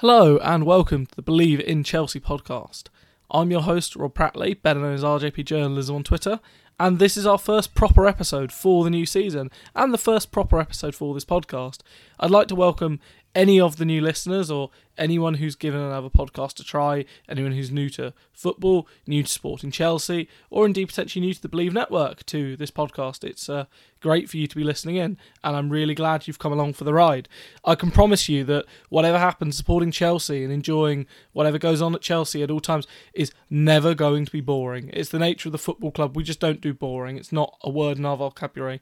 Hello and welcome to the Bleav in Chelsea podcast. I'm your host, Rob Prattley, better known as RJP Journalism on Twitter, and this is our first proper episode for the new season and the first proper episode for this podcast. I'd like to welcome any of the new listeners or anyone who's given another podcast a try, anyone who's new to football, new to supporting Chelsea, or indeed potentially new to the Bleav Network to this podcast. It's uh, great for you to be listening in, and I'm really glad you've come along for the ride. I can promise you that whatever happens, supporting Chelsea and enjoying whatever goes on at Chelsea at all times is never going to be boring. It's the nature of the football club. We just don't do boring. It's not a word in our vocabulary.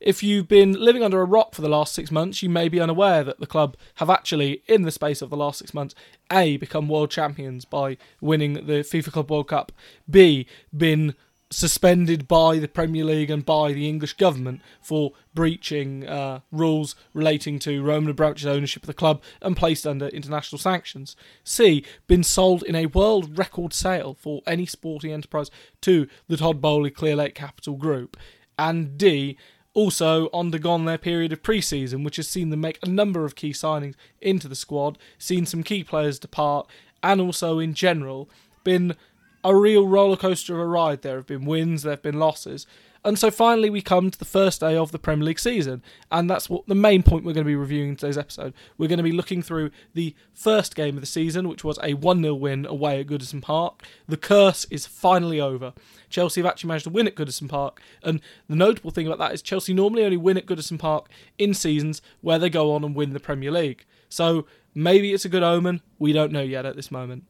If you've been living under a rock for the last six months, you may be unaware that the club have actually, in the space of the last six months, A, become world champions by winning the FIFA Club World Cup, B, been suspended by the Premier League and by the English government for breaching uh, rules relating to Roman Abramovich's ownership of the club and placed under international sanctions. C. Been sold in a world record sale for any sporting enterprise to the Todd Boehly Clear Lake Capital Group. And D also undergone their period of pre-season, which has seen them make a number of key signings into the squad, seen some key players depart, and also in general been a real rollercoaster of a ride. There have been wins, there have been losses, and so finally, we come to the first day of the Premier League season, and that's what the main point we're going to be reviewing in today's episode. We're going to be looking through the first game of the season, which was a 1 0 win away at Goodison Park. The curse is finally over. Chelsea have actually managed to win at Goodison Park, and the notable thing about that is Chelsea normally only win at Goodison Park in seasons where they go on and win the Premier League. So maybe it's a good omen. We don't know yet at this moment.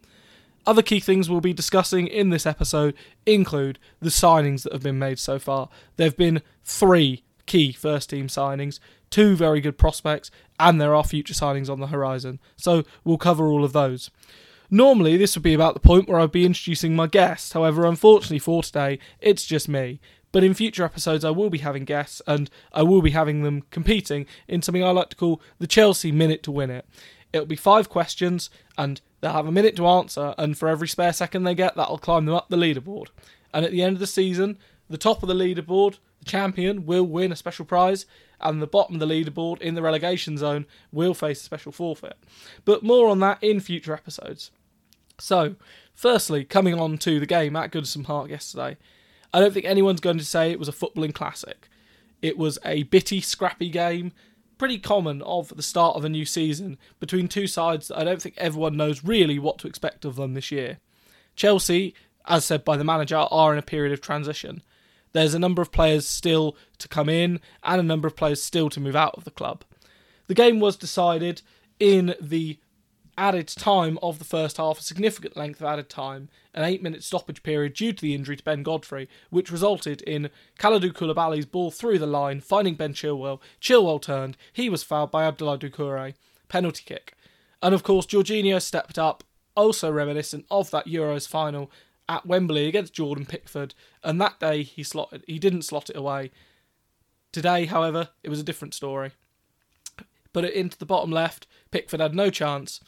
Other key things we'll be discussing in this episode include the signings that have been made so far. There have been three key first team signings, two very good prospects, and there are future signings on the horizon. So we'll cover all of those. Normally, this would be about the point where I'd be introducing my guest. However, unfortunately for today, it's just me. But in future episodes, I will be having guests and I will be having them competing in something I like to call the Chelsea Minute to Win It. It'll be five questions, and they'll have a minute to answer, and for every spare second they get, that'll climb them up the leaderboard. And at the end of the season, the top of the leaderboard, the champion, will win a special prize, and the bottom of the leaderboard in the relegation zone will face a special forfeit. But more on that in future episodes. So, firstly, coming on to the game at Goodison Park yesterday, I don't think anyone's going to say it was a footballing classic. It was a bitty, scrappy game pretty common of the start of a new season between two sides that I don't think everyone knows really what to expect of them this year. Chelsea, as said by the manager, are in a period of transition. There's a number of players still to come in and a number of players still to move out of the club. The game was decided in the added time of the first half, a significant length of added time, an eight minute stoppage period due to the injury to Ben Godfrey, which resulted in Kalidou Koulibaly's ball through the line, finding Ben Chilwell. Chilwell turned, he was fouled by Abdoulaye Doucouré, penalty kick. And of course, Jorginho stepped up, also reminiscent of that Euros final at Wembley against Jordan Pickford, and that day he slotted, he didn't slot it away. Today, however, it was a different story. Put it into the bottom left, Pickford had no chance.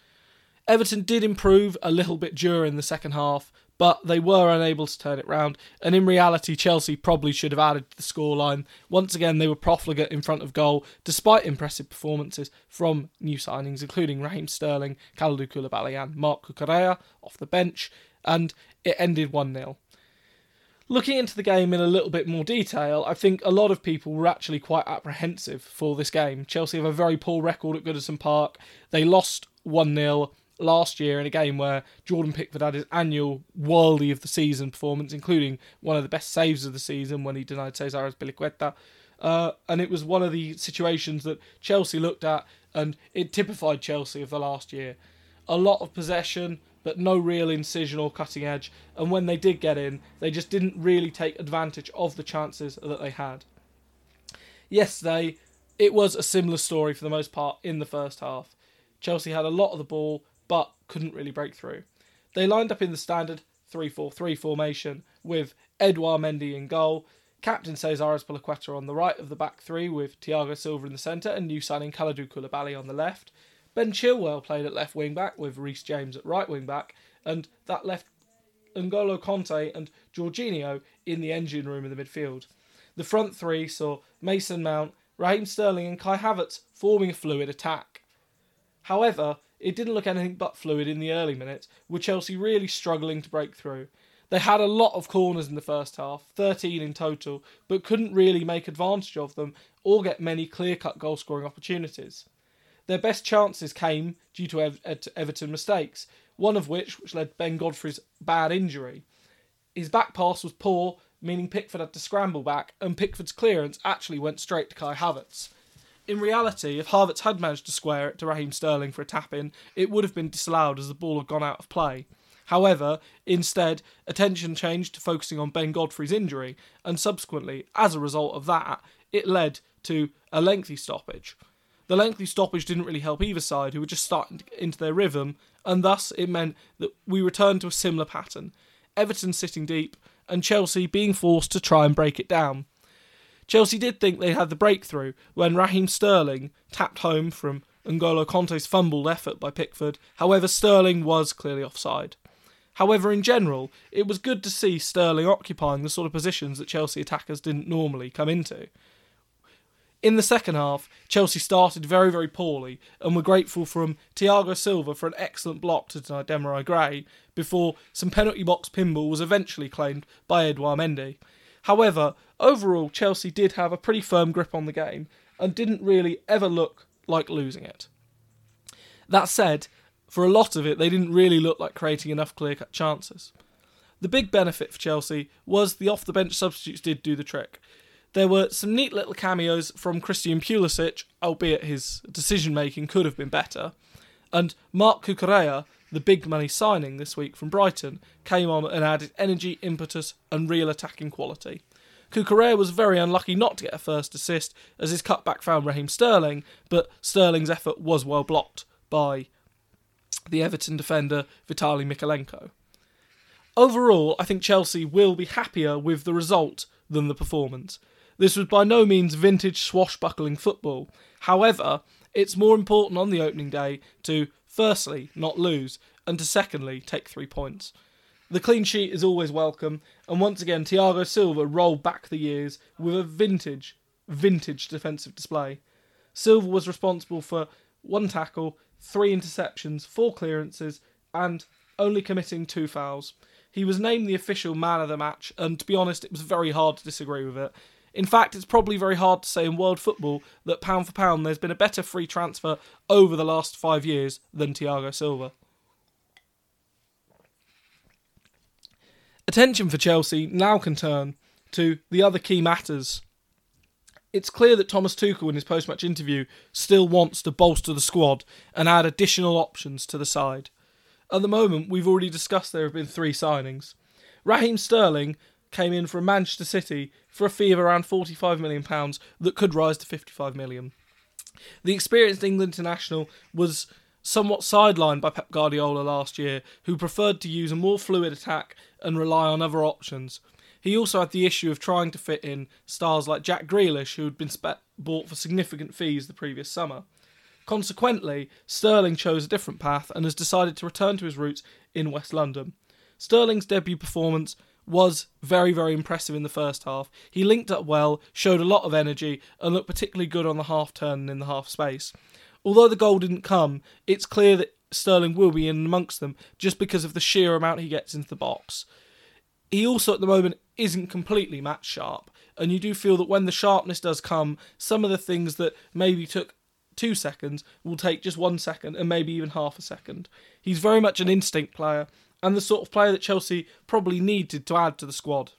Everton did improve a little bit during the second half, but they were unable to turn it round. And in reality, Chelsea probably should have added to the scoreline. Once again, they were profligate in front of goal, despite impressive performances from new signings, including Raheem Sterling, Kalidou Koulibaly, and Marc Cucurella off the bench, and it ended 1 0. Looking into the game in a little bit more detail, I think a lot of people were actually quite apprehensive for this game. Chelsea have a very poor record at Goodison Park. They lost 1 0 last year in a game where Jordan Pickford had his annual worldy of the season performance, including one of the best saves of the season when he denied Cesar Azpilicueta. Uh, and it was one of the situations that Chelsea looked at, and it typified Chelsea of the last year. A lot of possession, but no real incision or cutting edge. And when they did get in, they just didn't really take advantage of the chances that they had. Yesterday, it was a similar story for the most part in the first half. Chelsea had a lot of the ball, but couldn't really break through. They lined up in the standard 3 4 3 formation with Edouard Mendy in goal, captain Cesar Azpilicueta on the right of the back three with Thiago Silva in the centre and new signing Kalidou Koulibaly on the left. Ben Chilwell played at left wing back with Reece James at right wing back, and that left N'Golo Kanté and Jorginho in the engine room in the midfield. The front three saw Mason Mount, Raheem Sterling, and Kai Havertz forming a fluid attack. However, it didn't look anything but fluid in the early minutes, with Chelsea really struggling to break through. They had a lot of corners in the first half, 13 in total, but couldn't really make advantage of them or get many clear cut goal scoring opportunities. Their best chances came due to Ev- Everton mistakes, one of which which led Ben Godfrey's bad injury. His back pass was poor, meaning Pickford had to scramble back, and Pickford's clearance actually went straight to Kai Havertz. In reality, if Havertz had managed to square it to Raheem Sterling for a tap in, it would have been disallowed as the ball had gone out of play. However, instead, attention changed to focusing on Ben Godfrey's injury, and subsequently, as a result of that, it led to a lengthy stoppage. The lengthy stoppage didn't really help either side, who were just starting to get into their rhythm, and thus it meant that we returned to a similar pattern. Everton sitting deep, and Chelsea being forced to try and break it down. Chelsea did think they had the breakthrough when Raheem Sterling tapped home from N'Golo Kanté's fumbled effort by Pickford. However, Sterling was clearly offside. However, in general, it was good to see Sterling occupying the sort of positions that Chelsea attackers didn't normally come into. In the second half, Chelsea started very, very poorly and were grateful from Thiago Silva for an excellent block to deny Demarai Gray before some penalty box pinball was eventually claimed by Edouard Mendy. However, overall, Chelsea did have a pretty firm grip on the game and didn't really ever look like losing it. That said, for a lot of it, they didn't really look like creating enough clear cut chances. The big benefit for Chelsea was the off the bench substitutes did do the trick. There were some neat little cameos from Christian Pulisic, albeit his decision making could have been better. And Marc Cucurella, the big money signing this week from Brighton, came on and added energy, impetus, and real attacking quality. Cucurella was very unlucky not to get a first assist as his cutback found Raheem Sterling, but Sterling's effort was well blocked by the Everton defender Vitaliy Mykolenko. Overall, I think Chelsea will be happier with the result than the performance. This was by no means vintage swashbuckling football. However, it's more important on the opening day to, firstly, not lose, and to, secondly, take three points. The clean sheet is always welcome, and once again, Thiago Silva rolled back the years with a vintage, vintage defensive display. Silva was responsible for one tackle, three interceptions, four clearances, and only committing two fouls. He was named the official man of the match, and to be honest, it was very hard to disagree with it. In fact, it's probably very hard to say in world football that pound for pound there's been a better free transfer over the last five years than Thiago Silva. Attention for Chelsea now can turn to the other key matters. It's clear that Thomas Tuchel in his post match interview still wants to bolster the squad and add additional options to the side. At the moment, we've already discussed there have been three signings. Raheem Sterling came in from Manchester City for a fee of around £45 million that could rise to £55 million. The experienced England international was somewhat sidelined by Pep Guardiola last year, who preferred to use a more fluid attack and rely on other options. He also had the issue of trying to fit in stars like Jack Grealish, who had been spe- bought for significant fees the previous summer. Consequently, Sterling chose a different path and has decided to return to his roots in West London. Sterling's debut performance was very, very impressive in the first half. He linked up well, showed a lot of energy, and looked particularly good on the half turn and in the half space. Although the goal didn't come, it's clear that Sterling will be in amongst them just because of the sheer amount he gets into the box. He also, at the moment, isn't completely match sharp, and you do feel that when the sharpness does come, some of the things that maybe took two seconds will take just one second and maybe even half a second. He's very much an instinct player, and the sort of player that Chelsea probably needed to add to the squad.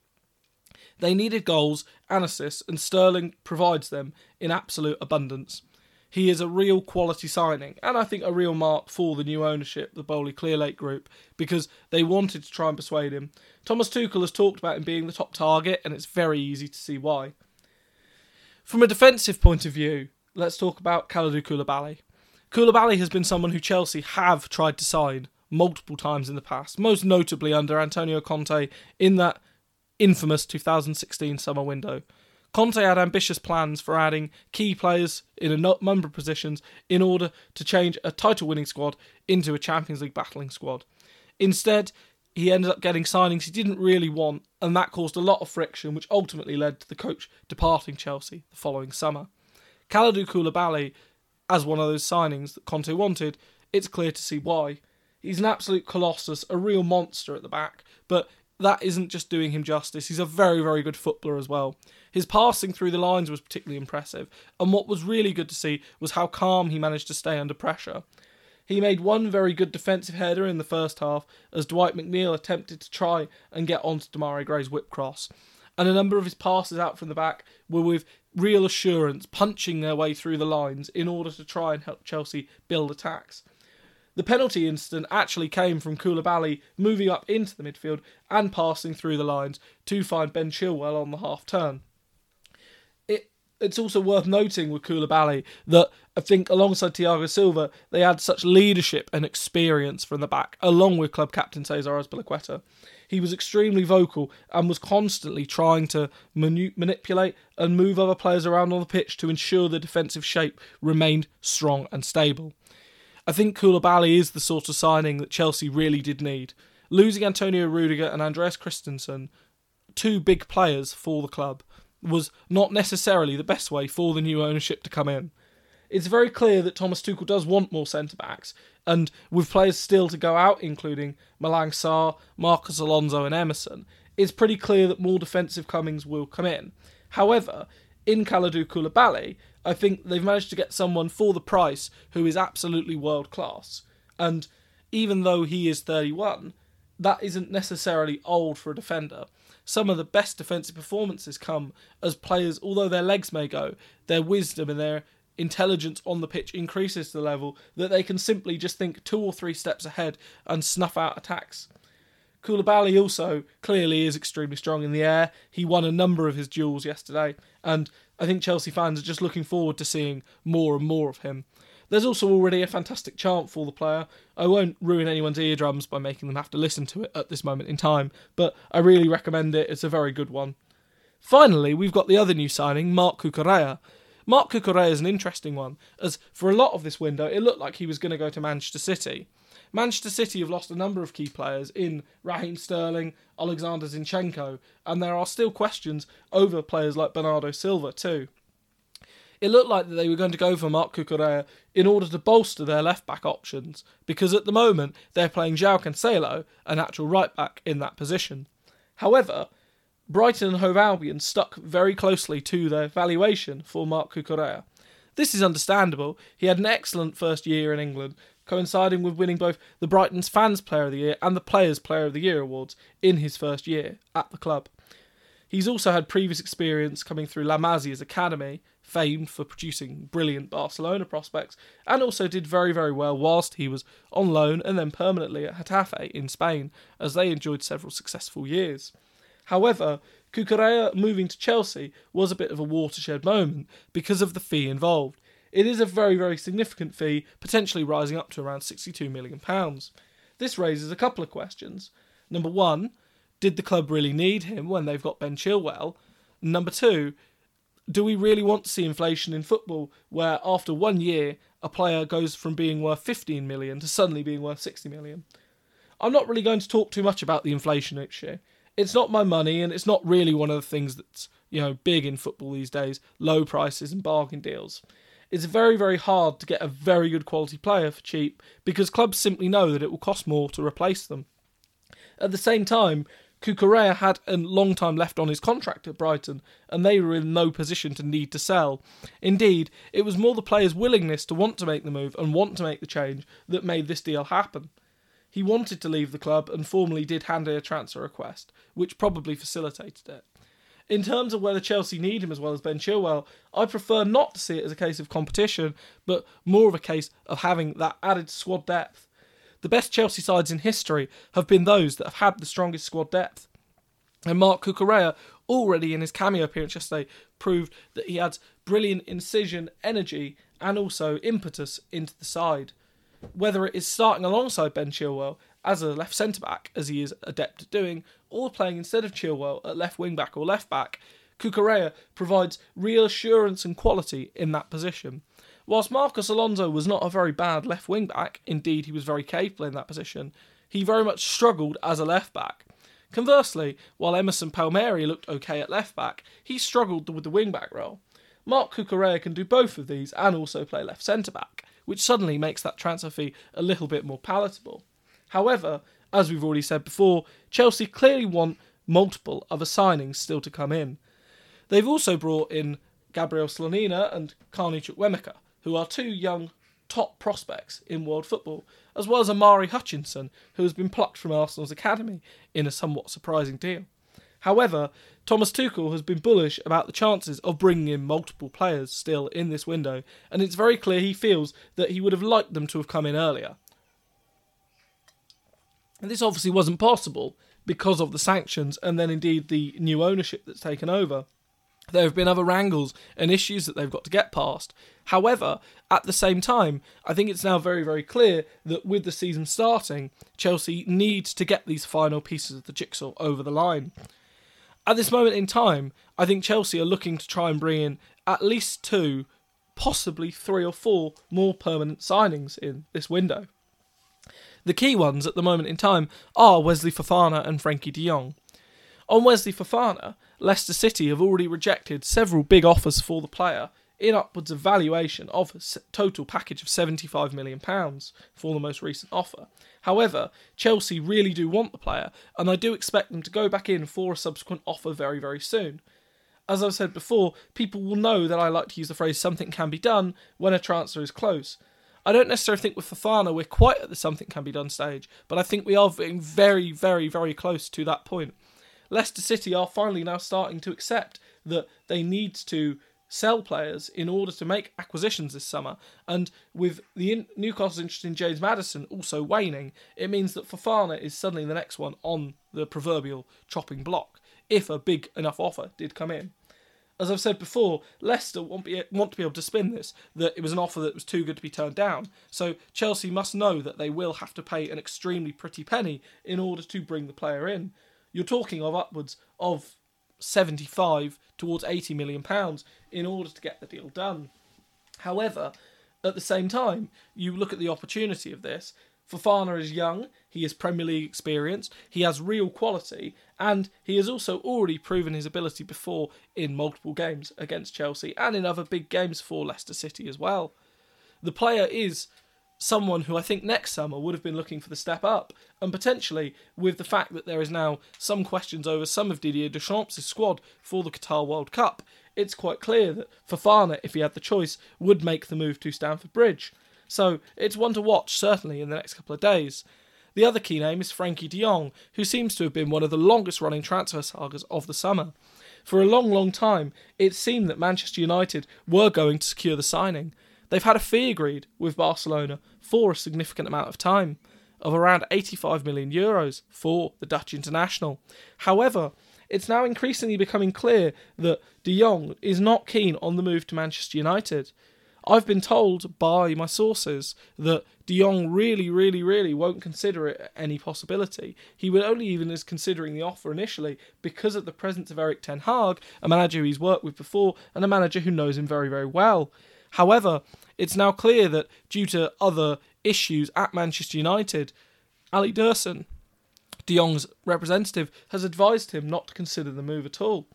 They needed goals and assists, and Sterling provides them in absolute abundance. He is a real quality signing, and I think a real mark for the new ownership, the Boehly Clearlake Group, because they wanted to try and persuade him. Thomas Tuchel has talked about him being the top target, and it's very easy to see why. From a defensive point of view, let's talk about Kalidou Koulibaly. Koulibaly has been someone who Chelsea have tried to sign multiple times in the past, most notably under Antonio Conte in that infamous 2016 summer window. Conte had ambitious plans for adding key players in a number of positions in order to change a title winning squad into a Champions League battling squad. Instead, he ended up getting signings he didn't really want, and that caused a lot of friction, which ultimately led to the coach departing Chelsea the following summer. Kalidou Koulibaly, as one of those signings that Conte wanted, it's clear to see why. He's an absolute colossus, a real monster at the back, but that isn't just doing him justice. He's a very, very good footballer as well. His passing through the lines was particularly impressive, and what was really good to see was how calm he managed to stay under pressure. He made one very good defensive header in the first half as Dwight McNeil attempted to try and get onto Demarai Gray's whip cross. And a number of his passes out from the back were with real assurance, punching their way through the lines in order to try and help Chelsea build attacks. The penalty incident actually came from Koulibaly moving up into the midfield and passing through the lines to find Ben Chilwell on the half turn. It, it's also worth noting with Koulibaly that I think alongside Thiago Silva, they had such leadership and experience from the back, along with club captain Cesar Azpilicueta. He was extremely vocal and was constantly trying to manu- manipulate and move other players around on the pitch to ensure the defensive shape remained strong and stable. I think Koulibaly is the sort of signing that Chelsea really did need. Losing Antonio Rudiger and Andreas Christensen, two big players for the club, was not necessarily the best way for the new ownership to come in. It's very clear that Thomas Tuchel does want more centre backs, and with players still to go out, including Malang Sarr, Marcos Alonso, and Emerson, it's pretty clear that more defensive comings will come in. However, in Kalidou Koulibaly, I think they've managed to get someone for the price who is absolutely world class. And even though he is 31, that isn't necessarily old for a defender. Some of the best defensive performances come as players, although their legs may go, their wisdom and their intelligence on the pitch increases to the level that they can simply just think two or three steps ahead and snuff out attacks. Koulibaly also clearly is extremely strong in the air. He won a number of his duels yesterday, and I think Chelsea fans are just looking forward to seeing more and more of him. There's also already a fantastic chant for the player. I won't ruin anyone's eardrums by making them have to listen to it at this moment in time, but I really recommend it. It's a very good one. Finally, we've got the other new signing, Marc Cucurella. Marc Cucurella is an interesting one, as for a lot of this window, it looked like he was going to go to Manchester City. Manchester City have lost a number of key players in Raheem Sterling, Alexander Zinchenko, and there are still questions over players like Bernardo Silva too. It looked like that they were going to go for Marc Cucurella in order to bolster their left back options, because at the moment they're playing João Cancelo, a natural right back, in that position. However, Brighton and Hove Albion stuck very closely to their valuation for Marc Cucurella. This is understandable. He had an excellent first year in England, coinciding with winning both the Brighton's Fans Player of the Year and the Players Player of the Year awards in his first year at the club. He's also had previous experience coming through La Masia's academy, famed for producing brilliant Barcelona prospects, and also did very, very well whilst he was on loan and then permanently at Getafe in Spain, as they enjoyed several successful years. However, Cucurella moving to Chelsea was a bit of a watershed moment because of the fee involved. It is a very, very significant fee, potentially rising up to around £62 million. This raises a couple of questions. Number one, did the club really need him when they've got Ben Chilwell? Number two, do we really want to see inflation in football where after one year a player goes from being worth 15 million to suddenly being worth 60 million? I'm not really going to talk too much about the inflation year. It's not my money and it's not really one of the things that's, you know, big in football these days, low prices and bargain deals it's very, very hard to get a very good quality player for cheap because clubs simply know that it will cost more to replace them. At the same time, Cucurella had a long time left on his contract at Brighton, and they were in no position to need to sell. Indeed, it was more the player's willingness to want to make the move and want to make the change that made this deal happen. He wanted to leave the club and formally did hand in a transfer request, which probably facilitated it in terms of whether Chelsea need him as well as Ben Chilwell, I prefer not to see it as a case of competition, but more of a case of having that added squad depth. The best Chelsea sides in history have been those that have had the strongest squad depth. And Marc Cucurella, already in his cameo appearance yesterday, proved that he adds brilliant incision, energy, and also impetus into the side. Whether it is starting alongside Ben Chilwell as a left centre back, as he is adept at doing, or playing instead of Chilwell at left wing back or left back, Cucurella provides real assurance and quality in that position. Whilst Marcos Alonso was not a very bad left wing back, indeed he was very capable in that position, he very much struggled as a left back. Conversely, while Emerson Palmieri looked okay at left back, he struggled with the wing back role. Marc Cucurella can do both of these and also play left centre back. which suddenly makes that transfer fee a little bit more palatable. However, as we've already said before, Chelsea clearly want multiple other signings still to come in. They've also brought in Gabriel Slonina and Carney Chukwuemeka, who are two young top prospects in world football, as well as Omari Hutchinson, who has been plucked from Arsenal's academy in a somewhat surprising deal. However, Thomas Tuchel has been bullish about the chances of bringing in multiple players still in this window, and it's very clear he feels that he would have liked them to have come in earlier. And this obviously wasn't possible because of the sanctions and then indeed the new ownership that's taken over. There have been other wrangles and issues that they've got to get past. However, at the same time, I think it's now very, very clear that with the season starting, Chelsea need to get these final pieces of the jigsaw over the line. At this moment in time, I think Chelsea are looking to try and bring in at least two, possibly three or four more permanent signings in this window. The key ones at the moment in time are Wesley Fofana and Frenkie de Jong. On Wesley Fofana, Leicester City have already rejected several big offers for the player in upwards of valuation of a total package of £75 million for the most recent offer. However, Chelsea really do want the player, and I do expect them to go back in for a subsequent offer very, very soon. As I've said before, people will know that I like to use the phrase something can be done when a transfer is close. I don't necessarily think with Fofana we're quite at the something can be done stage, but I think we are being very, very, very close to that point. Leicester City are finally now starting to accept that they need to sell players in order to make acquisitions this summer. And with the in- Newcastle's interest in James Maddison also waning, it means that Fofana is suddenly the next one on the proverbial chopping block if a big enough offer did come in as I've said before, Leicester won't be, want to be able to spin this, that it was an offer that was too good to be turned down. So Chelsea must know that they will have to pay an extremely pretty penny in order to bring the player in. You're talking of upwards of 75 towards 80 million pounds in order to get the deal done. However, at the same time, you look at the opportunity of this. Fofana is young, he is Premier League experienced, he has real quality, and he has also already proven his ability before in multiple games against Chelsea and in other big games for Leicester City as well. The player is someone who I think next summer would have been looking for the step up, and potentially with the fact that there is now some questions over some of Didier Deschamps' squad for the Qatar World Cup, it's quite clear that Fofana, if he had the choice, would make the move to Stamford Bridge. So it's one to watch, certainly, in the next couple of days. The other key name is Frenkie de Jong, who seems to have been one of the longest running transfer sagas of the summer. For a long, long time, it seemed that Manchester United were going to secure the signing. They've had a fee agreed with Barcelona for a significant amount of time, of around 85 million euros for the Dutch international. However, it's now increasingly becoming clear that de Jong is not keen on the move to Manchester United. I've been told by my sources that De Jong really, really, really won't consider it any possibility. He would only even is considering the offer initially because of the presence of Erik Ten Hag, a manager he's worked with before and a manager who knows him very, very well. However, it's now clear that due to other issues at Manchester United, Ali Dursun, De Jong's representative, has advised him not to consider the move at all.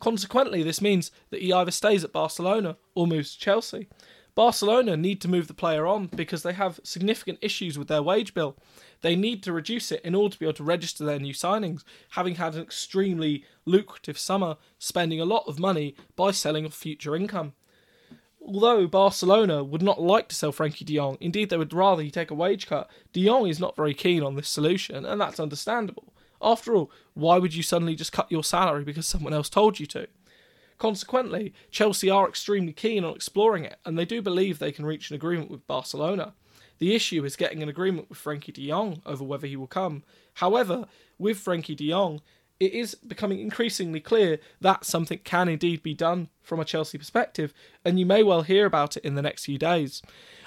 Consequently, this means that he either stays at Barcelona or moves to Chelsea. Barcelona need to move the player on because they have significant issues with their wage bill. They need to reduce it in order to be able to register their new signings, having had an extremely lucrative summer, spending a lot of money by selling off future income. Although Barcelona would not like to sell Frenkie de Jong, indeed they would rather he take a wage cut, de Jong is not very keen on this solution, and that's understandable. After all, why would you suddenly just cut your salary because someone else told you to? Consequently, Chelsea are extremely keen on exploring it, and they do believe they can reach an agreement with Barcelona. The issue is getting an agreement with Frenkie de Jong over whether he will come. However, with Frenkie de Jong, it is becoming increasingly clear that something can indeed be done from a Chelsea perspective, and you may well hear about it in the next few days.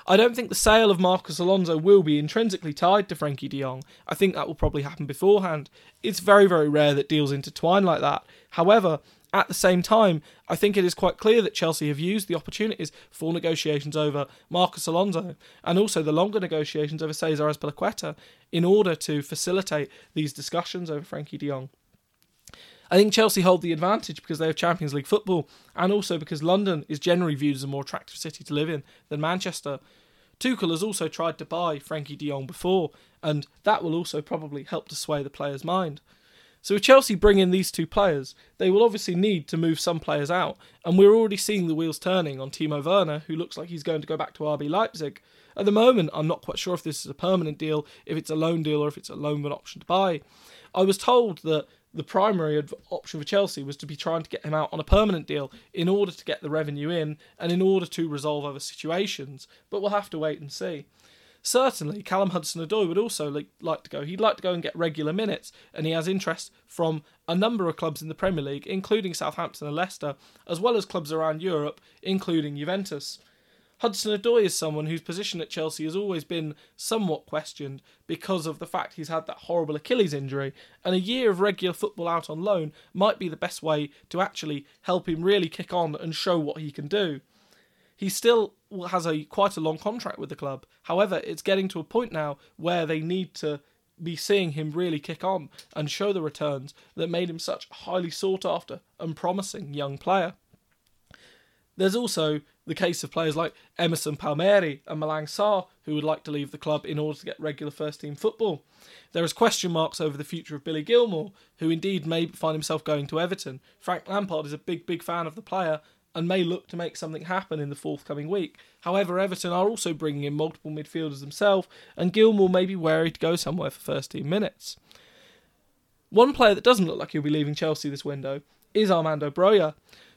I don't think the sale of Marcos Alonso will be intrinsically tied to Frenkie de Jong. I think that will probably happen beforehand. It's very, very rare that deals intertwine like that. However, at the same time, I think it is quite clear that Chelsea have used the opportunities for negotiations over Marcos Alonso and also the longer negotiations over Cesar Azpilicueta in order to facilitate these discussions over Frenkie de Jong. I think Chelsea hold the advantage because they have Champions League football and also because London is generally viewed as a more attractive city to live in than Manchester. Tuchel has also tried to buy Frenkie de Jong before, and that will also probably help to sway the player's mind. So if Chelsea bring in these two players, they will obviously need to move some players out, and we're already seeing the wheels turning on Timo Werner, who looks like he's going to go back to RB Leipzig. At the moment, I'm not quite sure if this is a permanent deal, if it's a loan deal, or if it's a loan with an option to buy. I was told that the primary option for Chelsea was to be trying to get him out on a permanent deal in order to get the revenue in and in order to resolve other situations. But we'll have to wait and see. Certainly, Callum Hudson-Odoi would also like to go. He'd like to go and get regular minutes, and he has interest from a number of clubs in the Premier League, including Southampton and Leicester, as well as clubs around Europe, including Juventus. Hudson Odoi is someone whose position at Chelsea has always been somewhat questioned because of the fact he's had that horrible Achilles injury, and a year of regular football out on loan might be the best way to actually help him really kick on and show what he can do. He still has a quite a long contract with the club. However, it's getting to a point now where they need to be seeing him really kick on and show the returns that made him such a highly sought after and promising young player. There's also the case of players like Emerson Palmieri and Malang Sarr who would like to leave the club in order to get regular first team football. There is question marks over the future of Billy Gilmour, who indeed may find himself going to Everton. Frank Lampard is a big, big fan of the player and may look to make something happen in the forthcoming week. However, Everton are also bringing in multiple midfielders themselves, and Gilmour may be wary to go somewhere for first team minutes. One player that doesn't look like he'll be leaving Chelsea this window is Armando Broja.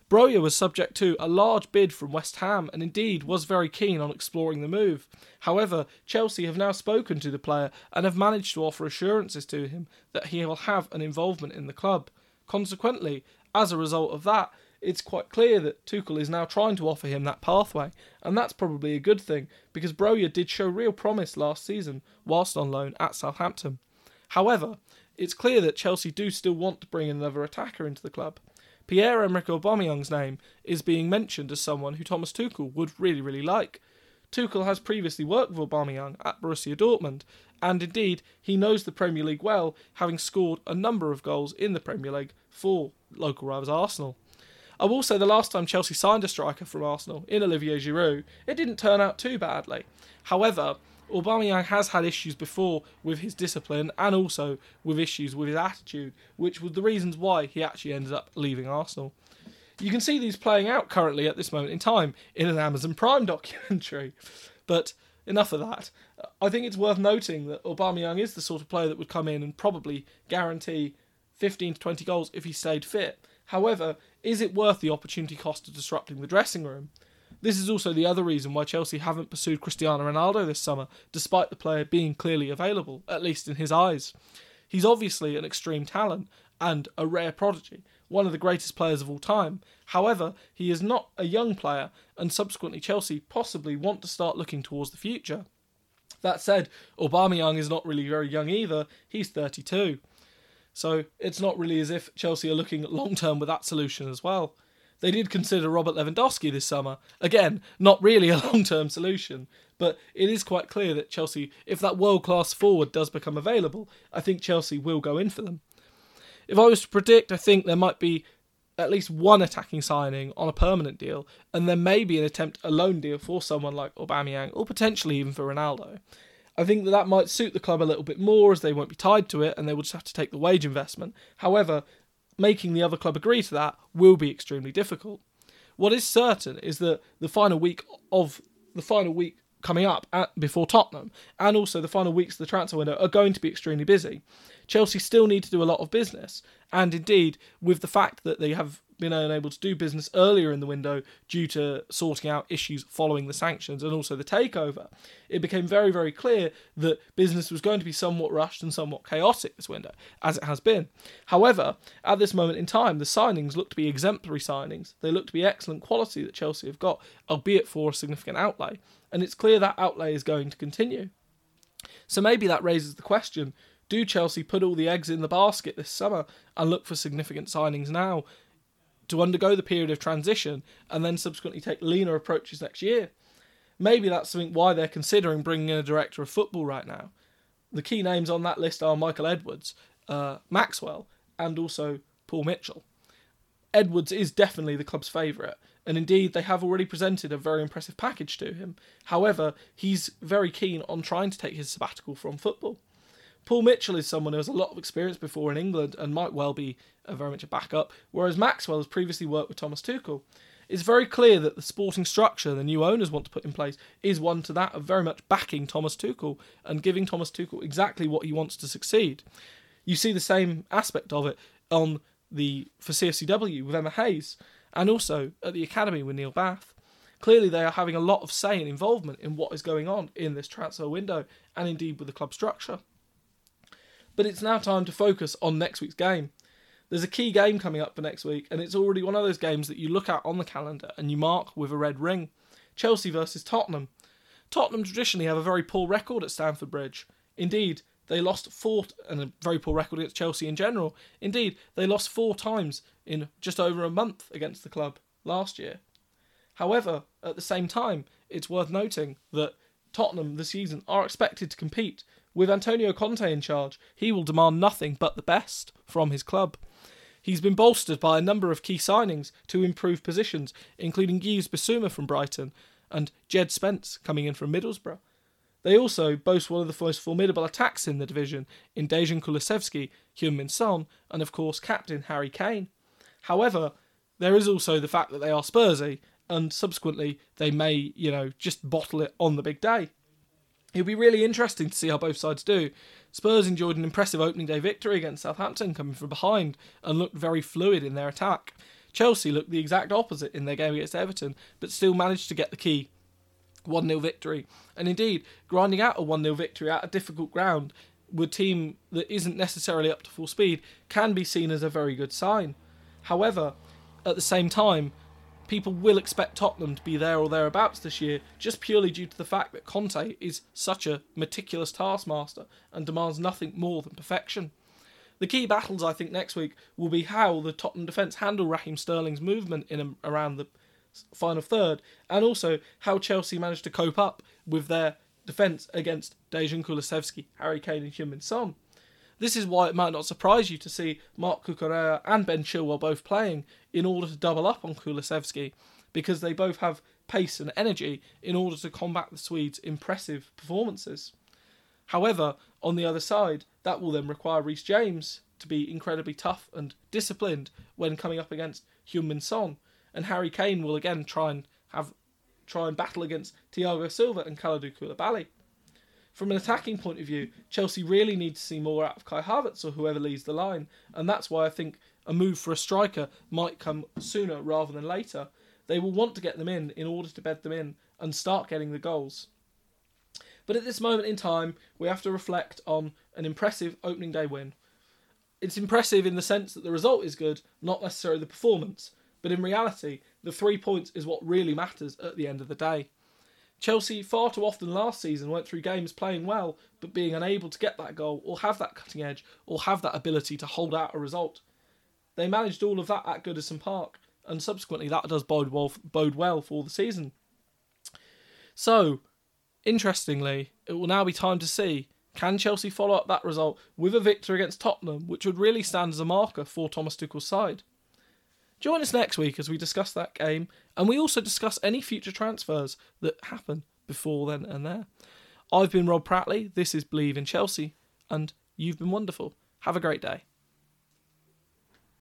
Broja was subject to a large bid from West Ham and indeed was very keen on exploring the move. However, Chelsea have now spoken to the player and have managed to offer assurances to him that he will have an involvement in the club. Consequently, as a result of that, it's quite clear that Tuchel is now trying to offer him that pathway, and that's probably a good thing because Broja did show real promise last season whilst on loan at Southampton. However, it's clear that Chelsea do still want to bring another attacker into the club. Pierre-Emerick Aubameyang's name is being mentioned as someone who Thomas Tuchel would really, really like. Tuchel has previously worked with Aubameyang at Borussia Dortmund, and indeed he knows the Premier League well, having scored a number of goals in the Premier League for local rivals Arsenal. I will say the last time Chelsea signed a striker from Arsenal in Olivier Giroud, it didn't turn out too badly. However, Aubameyang has had issues before with his discipline and also with issues with his attitude, which was the reasons why he actually ended up leaving Arsenal. You can see these playing out currently at this moment in time in an Amazon Prime documentary. But enough of that. I think it's worth noting that Aubameyang is the sort of player that would come in and probably guarantee 15 to 20 goals if he stayed fit. However, is it worth the opportunity cost of disrupting the dressing room? This is also the other reason why Chelsea haven't pursued Cristiano Ronaldo this summer, despite the player being clearly available, at least in his eyes. He's obviously an extreme talent and a rare prodigy, one of the greatest players of all time. However, he is not a young player, and subsequently Chelsea possibly want to start looking towards the future. That said, Aubameyang is not really very young either. He's 32. So it's not really as if Chelsea are looking long term with that solution as well. They did consider Robert Lewandowski this summer. Again, not really a long term solution, but it is quite clear that Chelsea, if that world class forward does become available, I think Chelsea will go in for them. If I was to predict, I think there might be at least one attacking signing on a permanent deal, and there may be an attempt a loan deal for someone like Aubameyang, or potentially even for Ronaldo. I think that that might suit the club a little bit more as they won't be tied to it and they will just have to take the wage investment. However, making the other club agree to that will be extremely difficult. What is certain is that the final week of the final week coming up at, before Tottenham and also the final weeks of the transfer window are going to be extremely busy. Chelsea still need to do a lot of business, and indeed, with the fact that they have been unable to do business earlier in the window due to sorting out issues following the sanctions and also the takeover, it became very, very clear that business was going to be somewhat rushed and somewhat chaotic this window, as it has been. However, at this moment in time, the signings look to be exemplary signings. They look to be excellent quality that Chelsea have got, albeit for a significant outlay. And it's clear that outlay is going to continue. So maybe that raises the question do Chelsea put all the eggs in the basket this summer and look for significant signings now to undergo the period of transition and then subsequently take leaner approaches next year. Maybe that's something why they're considering bringing in a director of football right now. The key names on that list are Michael Edwards, uh, Maxwell, and also Paul Mitchell. Edwards is definitely the club's favourite, And indeed, they have already presented a very impressive package to him. However, he's very keen on trying to take his sabbatical from football. Paul Mitchell is someone who has a lot of experience before in England and might well be a very much a backup, whereas Maxwell has previously worked with Thomas Tuchel. It's very clear that the sporting structure the new owners want to put in place is one to that of very much backing Thomas Tuchel and giving Thomas Tuchel exactly what he wants to succeed. You see the same aspect of it on the for CFCW with Emma Hayes and also at the academy with Neil Bath. Clearly, they are having a lot of say and involvement in what is going on in this transfer window and indeed with the club structure. But it's now time to focus on next week's game. There's a key game coming up for next week, and it's already one of those games that you look at on the calendar and you mark with a red ring Chelsea versus Tottenham. Tottenham traditionally have a very poor record at Stamford Bridge. Indeed, they lost four, and a very poor record against Chelsea in general. Indeed, they lost four times in just over a month against the club last year. However, at the same time, it's worth noting that Tottenham this season are expected to compete. With Antonio Conte in charge, he will demand nothing but the best from his club. He's been bolstered by a number of key signings to improve positions, including Yves Bissouma from Brighton and Jed Spence coming in from Middlesbrough. They also boast one of the most formidable attacks in the division in Dejan Kulusevski, Heung-min Son, and of course captain Harry Kane. However, there is also the fact that they are Spursy, and subsequently they may, you know, just bottle it on the big day. It'll be really interesting to see how both sides do. Spurs enjoyed an impressive opening day victory against Southampton, coming from behind, and looked very fluid in their attack. Chelsea looked the exact opposite in their game against Everton, but still managed to get the key 1 0 victory. And indeed, grinding out a 1 0 victory at a difficult ground with a team that isn't necessarily up to full speed can be seen as a very good sign. However, at the same time, people will expect Tottenham to be there or thereabouts this year just purely due to the fact that Conte is such a meticulous taskmaster and demands nothing more than perfection. The key battles, I think, next week will be how the Tottenham defence handle Raheem Sterling's movement in and around the final third, and also how Chelsea managed to cope up with their defence against Dejan Kulusevski, Harry Kane, and Heung-min Son. This is why it might not surprise you to see Marc Cucurella and Ben Chilwell both playing in order to double up on Kulusevski, because they both have pace and energy in order to combat the Swedes' impressive performances. However, on the other side, that will then require Reece James to be incredibly tough and disciplined when coming up against Heung-min Son, and Harry Kane will again try and have try and battle against Thiago Silva and Kalidou Koulibaly. From an attacking point of view, Chelsea really need to see more out of Kai Havertz or whoever leads the line, and that's why I think a move for a striker might come sooner rather than later. They will want to get them in in order to bed them in and start getting the goals. But at this moment in time, we have to reflect on an impressive opening day win. It's impressive in the sense that the result is good, not necessarily the performance. But in reality, the three points is what really matters at the end of the day. Chelsea far too often last season went through games playing well, but being unable to get that goal or have that cutting edge or have that ability to hold out a result. They managed all of that at Goodison Park, and subsequently that does bode well, bode well for the season. So, interestingly, it will now be time to see can Chelsea follow up that result with a victory against Tottenham, which would really stand as a marker for Thomas Tuchel's side. Join us next week as we discuss that game and we also discuss any future transfers that happen before then and there. I've been Rob Prattley, this is Bleav in Chelsea, and you've been wonderful. Have a great day.